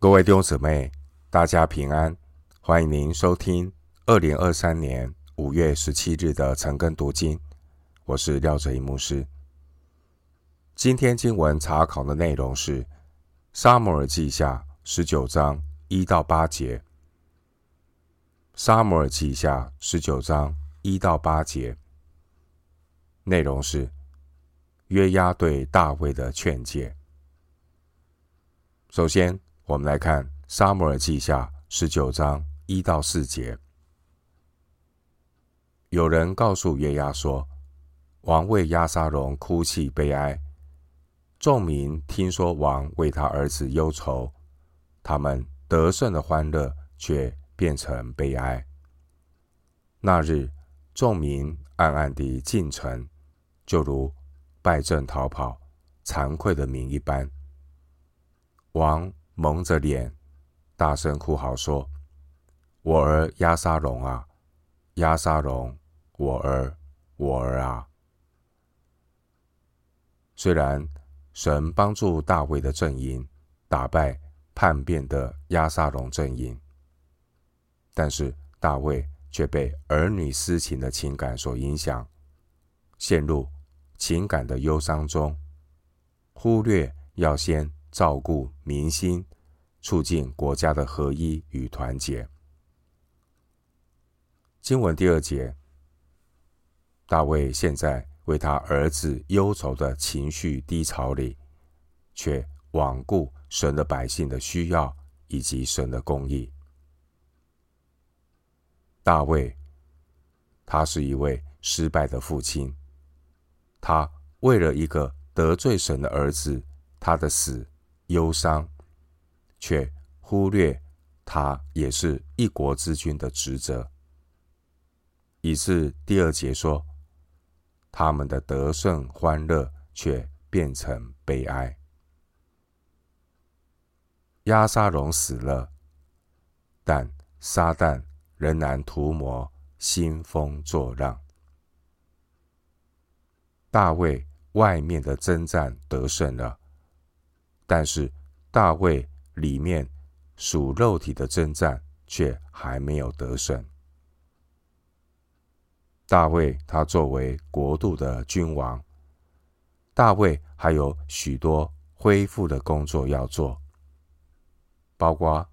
各位弟兄姊妹，大家平安！欢迎您收听二零二三年五月十七日的晨更读经。我是廖哲一牧师。今天经文查考的内容是《撒母耳记下》十九章一到八节。《撒母耳记下》十九章一到八节内容是约押对大卫的劝诫。首先，我们来看《撒母耳记下》十九章一到四节。有人告诉约押说：“王为押沙龙哭泣悲哀，众民听说王为他儿子忧愁，他们得胜的欢乐却变成悲哀。那日，众民暗暗地进城，就如败阵逃跑、惭愧的民一般。王。”蒙着脸，大声哭嚎说：“我儿押沙龙啊，押沙龙，我儿，我儿啊！”虽然神帮助大卫的阵营打败叛变的押沙龙阵营，但是大卫却被儿女私情的情感所影响，陷入情感的忧伤中，忽略要先。照顾民心，促进国家的合一与团结。经文第二节，大卫现在为他儿子忧愁的情绪低潮里，却罔顾神的百姓的需要以及神的公义。大卫，他是一位失败的父亲，他为了一个得罪神的儿子，他的死。忧伤，却忽略他也是一国之君的职责，以致第二节说，他们的得胜欢乐却变成悲哀。押沙龙死了，但撒旦仍然图谋兴风作浪。大卫外面的征战得胜了。但是大卫里面属肉体的征战却还没有得胜。大卫他作为国度的君王，大卫还有许多恢复的工作要做，包括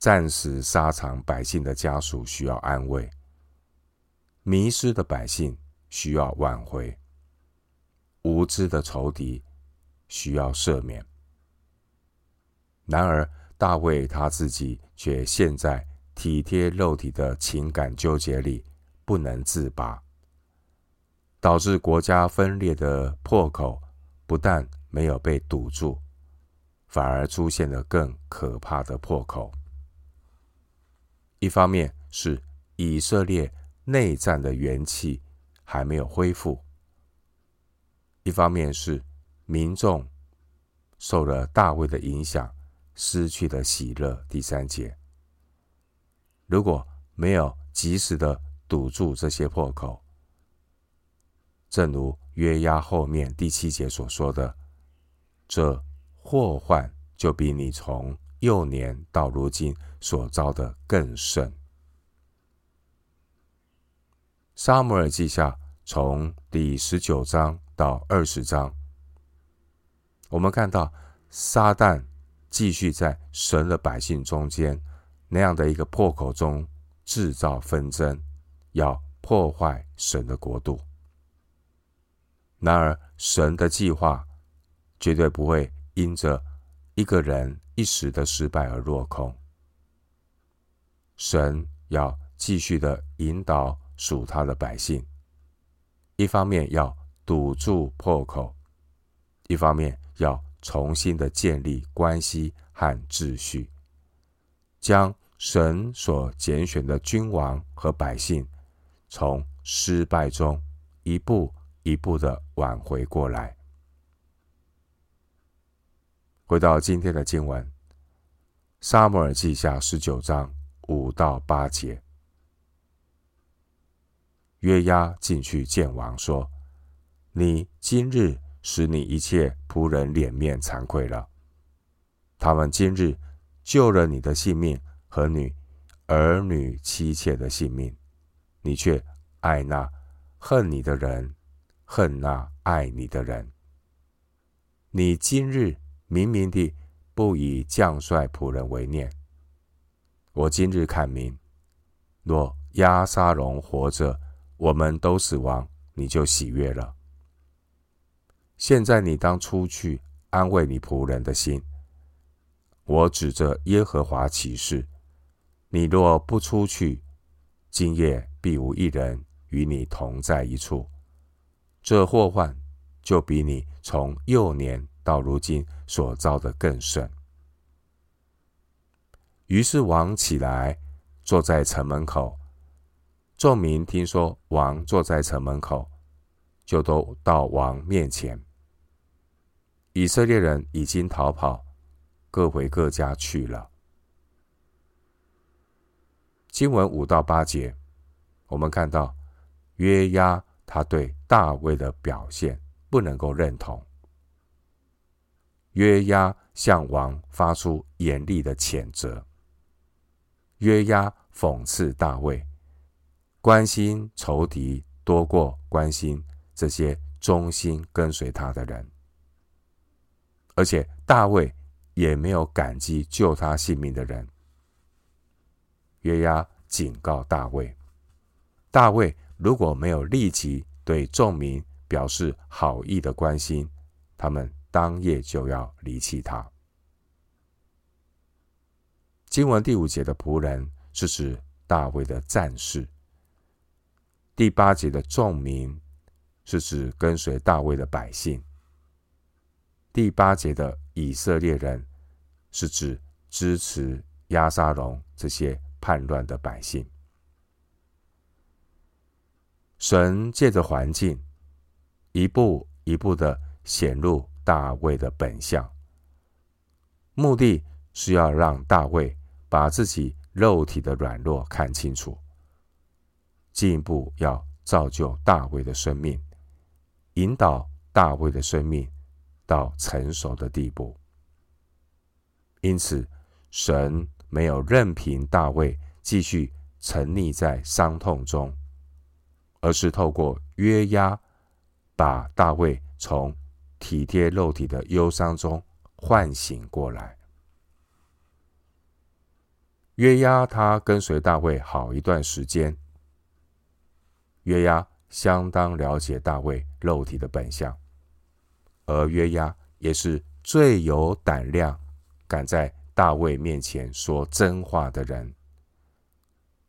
战死沙场百姓的家属需要安慰，迷失的百姓需要挽回，无知的仇敌。需要赦免。然而，大卫他自己却陷在体贴肉体的情感纠结里，不能自拔，导致国家分裂的破口不但没有被堵住，反而出现了更可怕的破口。一方面是以色列内战的元气还没有恢复，一方面是。民众受了大卫的影响，失去了喜乐。第三节，如果没有及时的堵住这些破口，正如约押后面第七节所说的，这祸患就比你从幼年到如今所遭的更甚。撒母耳记下从第十九章到二十章。我们看到撒旦继续在神的百姓中间那样的一个破口中制造纷争，要破坏神的国度。然而，神的计划绝对不会因着一个人一时的失败而落空。神要继续的引导属他的百姓，一方面要堵住破口，一方面。要重新的建立关系和秩序，将神所拣选的君王和百姓从失败中一步一步的挽回过来。回到今天的经文，《撒母耳记下》十九章五到八节，约押进去见王说：“你今日。”使你一切仆人脸面惭愧了。他们今日救了你的性命和你儿女妻妾的性命，你却爱那恨你的人，恨那爱你的人。你今日明明地不以将帅仆人为念。我今日看明，若押沙龙活着，我们都死亡，你就喜悦了。现在你当出去安慰你仆人的心。我指着耶和华起誓，你若不出去，今夜必无一人与你同在一处。这祸患就比你从幼年到如今所遭的更甚。于是王起来，坐在城门口。众民听说王坐在城门口，就都到王面前。以色列人已经逃跑，各回各家去了。经文五到八节，我们看到约押他对大卫的表现不能够认同。约押向王发出严厉的谴责。约押讽刺大卫，关心仇敌多过关心这些忠心跟随他的人。而且大卫也没有感激救他性命的人。约押警告大卫：大卫如果没有立即对众民表示好意的关心，他们当夜就要离弃他。经文第五节的仆人是指大卫的战士，第八节的众民是指跟随大卫的百姓。第八节的以色列人是指支持押沙龙这些叛乱的百姓。神借着环境，一步一步的显露大卫的本相，目的是要让大卫把自己肉体的软弱看清楚，进一步要造就大卫的生命，引导大卫的生命。到成熟的地步，因此神没有任凭大卫继续沉溺在伤痛中，而是透过约押，把大卫从体贴肉体的忧伤中唤醒过来。约押他跟随大卫好一段时间，约押相当了解大卫肉体的本相。而约押也是最有胆量，敢在大卫面前说真话的人。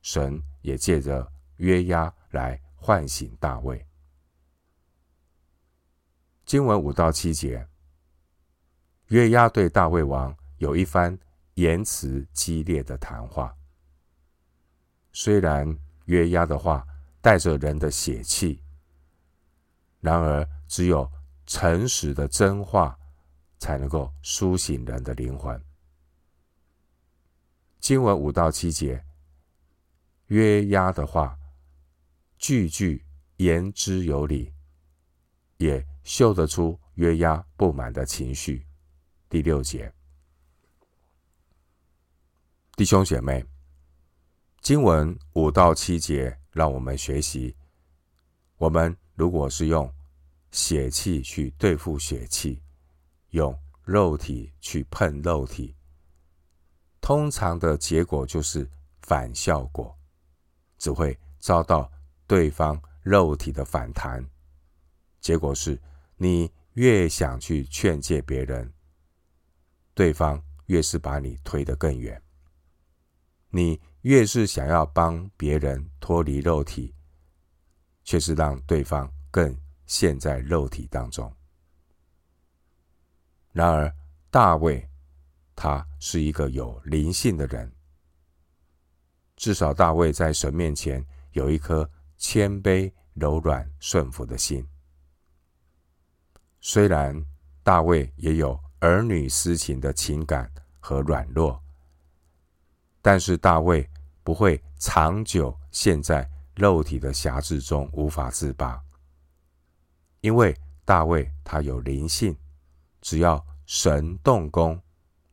神也借着约押来唤醒大卫。经文五到七节，约押对大卫王有一番言辞激烈的谈话。虽然约押的话带着人的血气，然而只有。诚实的真话，才能够苏醒人的灵魂。经文五到七节，约押的话，句句言之有理，也嗅得出约押不满的情绪。第六节，弟兄姐妹，经文五到七节，让我们学习，我们如果是用。血气去对付血气，用肉体去碰肉体，通常的结果就是反效果，只会遭到对方肉体的反弹。结果是你越想去劝诫别人，对方越是把你推得更远；你越是想要帮别人脱离肉体，却是让对方更。陷在肉体当中。然而，大卫他是一个有灵性的人，至少大卫在神面前有一颗谦卑、柔软、顺服的心。虽然大卫也有儿女私情的情感和软弱，但是大卫不会长久陷在肉体的辖制中无法自拔。因为大卫他有灵性，只要神动工，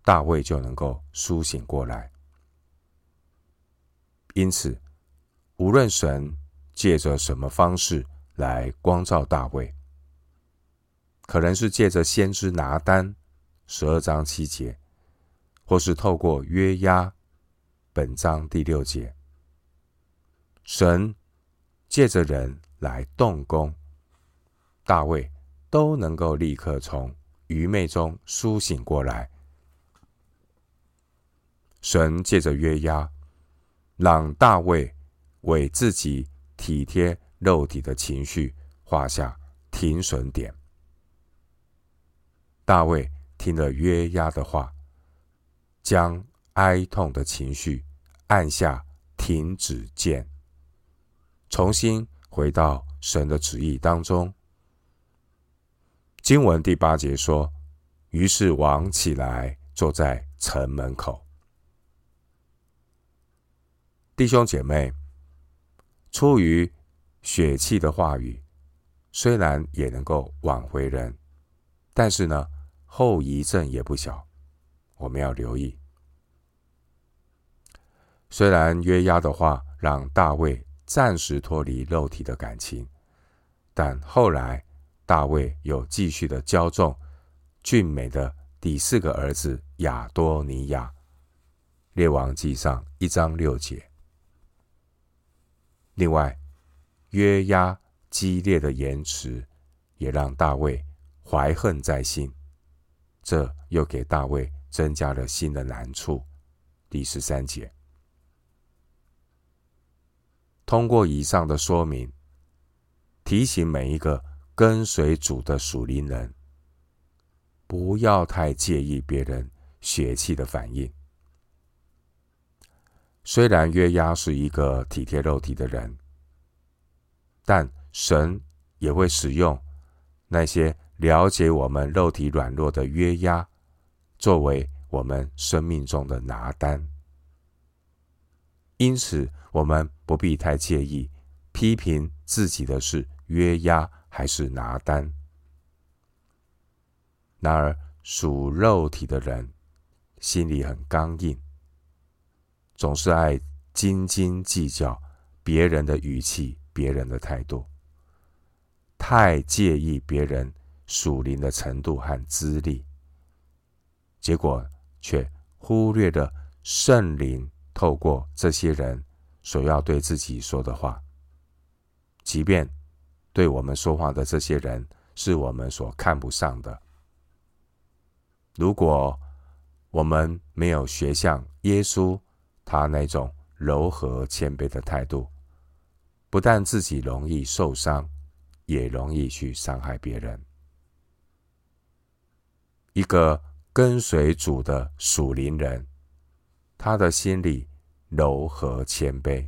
大卫就能够苏醒过来。因此，无论神借着什么方式来光照大卫，可能是借着先知拿单十二章七节，或是透过约押本章第六节，神借着人来动工，大卫都能够立刻从愚昧中苏醒过来。神借着约押，让大卫为自己体贴肉体的情绪画下停损点。大卫听了约押的话，将哀痛的情绪按下停止键，重新回到神的旨意当中。经文第八节说：“于是王起来，坐在城门口。”弟兄姐妹，出于血气的话语，虽然也能够挽回人，但是呢，后遗症也不小，我们要留意。虽然约押的话让大卫暂时脱离肉体的感情，但后来大卫又继续的骄纵俊美的第四个儿子亚多尼亚。列王记上一章六节。另外，约押激烈的言辞也让大卫怀恨在心，这又给大卫增加了新的难处。第十三节，通过以上的说明，提醒每一个跟随主的属灵人，不要太介意别人血气的反应。虽然约押是一个体贴肉体的人，但神也会使用那些了解我们肉体软弱的约押，作为我们生命中的拿单。因此，我们不必太介意批评自己的是约押还是拿单。然而，属肉体的人心里很刚硬。总是爱斤斤计较别人的语气、别人的态度，太介意别人属灵的程度和资历，结果却忽略了圣灵透过这些人所要对自己说的话。即便对我们说话的这些人是我们所看不上的，如果我们没有学像耶稣。他那种柔和谦卑的态度，不但自己容易受伤，也容易去伤害别人。一个跟随主的属灵人，他的心里柔和谦卑，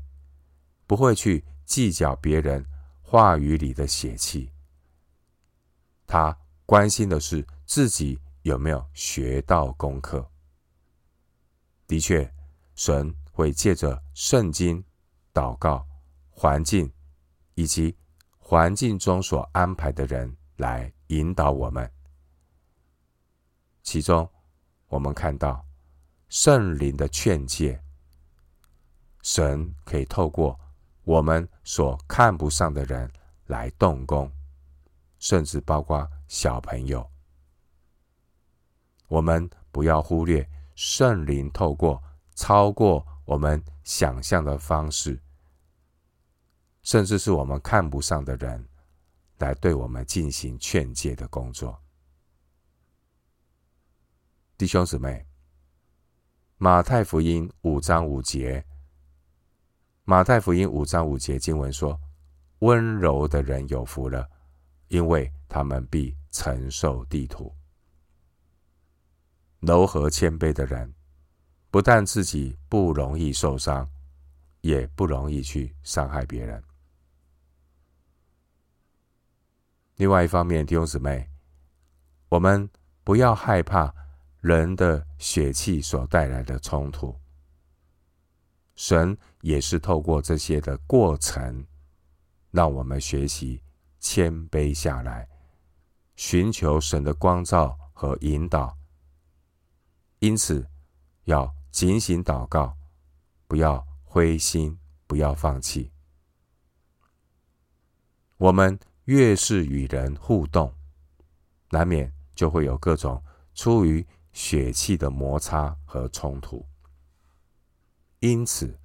不会去计较别人话语里的血气。他关心的是自己有没有学到功课。的确。神会借着圣经、祷告、环境以及环境中所安排的人来引导我们。其中，我们看到圣灵的劝诫，神可以透过我们所看不上的人来动工，甚至包括小朋友。我们不要忽略圣灵透过。超过我们想象的方式，甚至是我们看不上的人，来对我们进行劝诫的工作。弟兄姊妹，马太福音五章五节，马太福音五章五节经文说：“温柔的人有福了，因为他们必承受地土。”柔和谦卑的人。不但自己不容易受伤，也不容易去伤害别人。另外一方面，弟兄姊妹，我们不要害怕人的血气所带来的冲突。神也是透过这些的过程，让我们学习谦卑下来，寻求神的光照和引导。因此要警醒祷告，不要灰心，不要放弃。我们越是与人互动，难免就会有各种出于血气的摩擦和冲突。因此，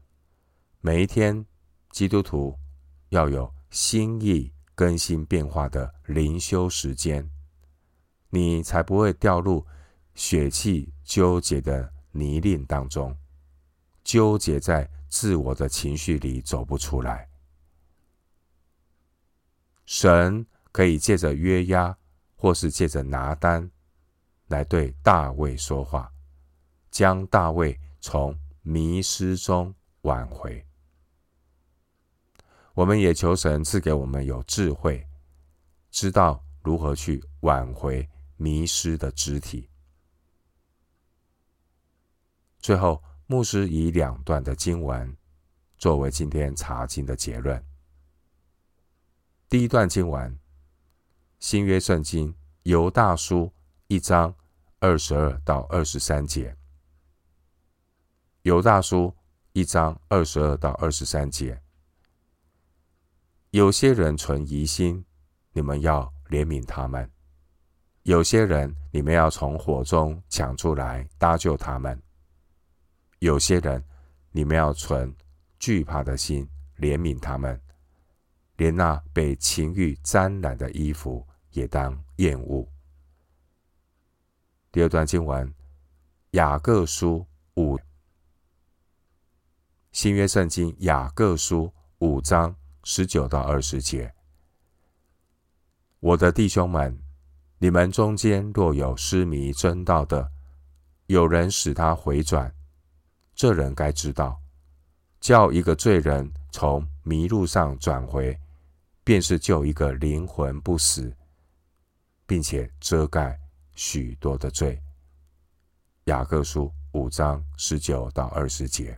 每一天，基督徒要有心意更新变化的灵修时间，你才不会掉入血气纠结的泥泞当中，纠结在自我的情绪里走不出来。神可以借着约押，或是借着拿单，来对大卫说话，将大卫从迷失中挽回。我们也求神赐给我们有智慧，知道如何去挽回迷失的肢体。最后，牧师以两段的经文作为今天查经的结论。第一段经文，新约圣经犹大书一章二十二到二十三节。犹大书一章二十二到二十三节，有些人存疑心，你们要怜悯他们；有些人，你们要从火中抢出来搭救他们；有些人，你们要存惧怕的心怜悯他们。连那被情欲沾染的衣服也当厌恶。第二段经文，雅各书五，新约圣经雅各书五章十九到二十节。我的弟兄们，你们中间若有失迷真道的，有人使他回转，这人该知道，叫一个罪人从迷路上转回。便是救一个灵魂不死，并且遮盖许多的罪。雅各书五章十九到二十节。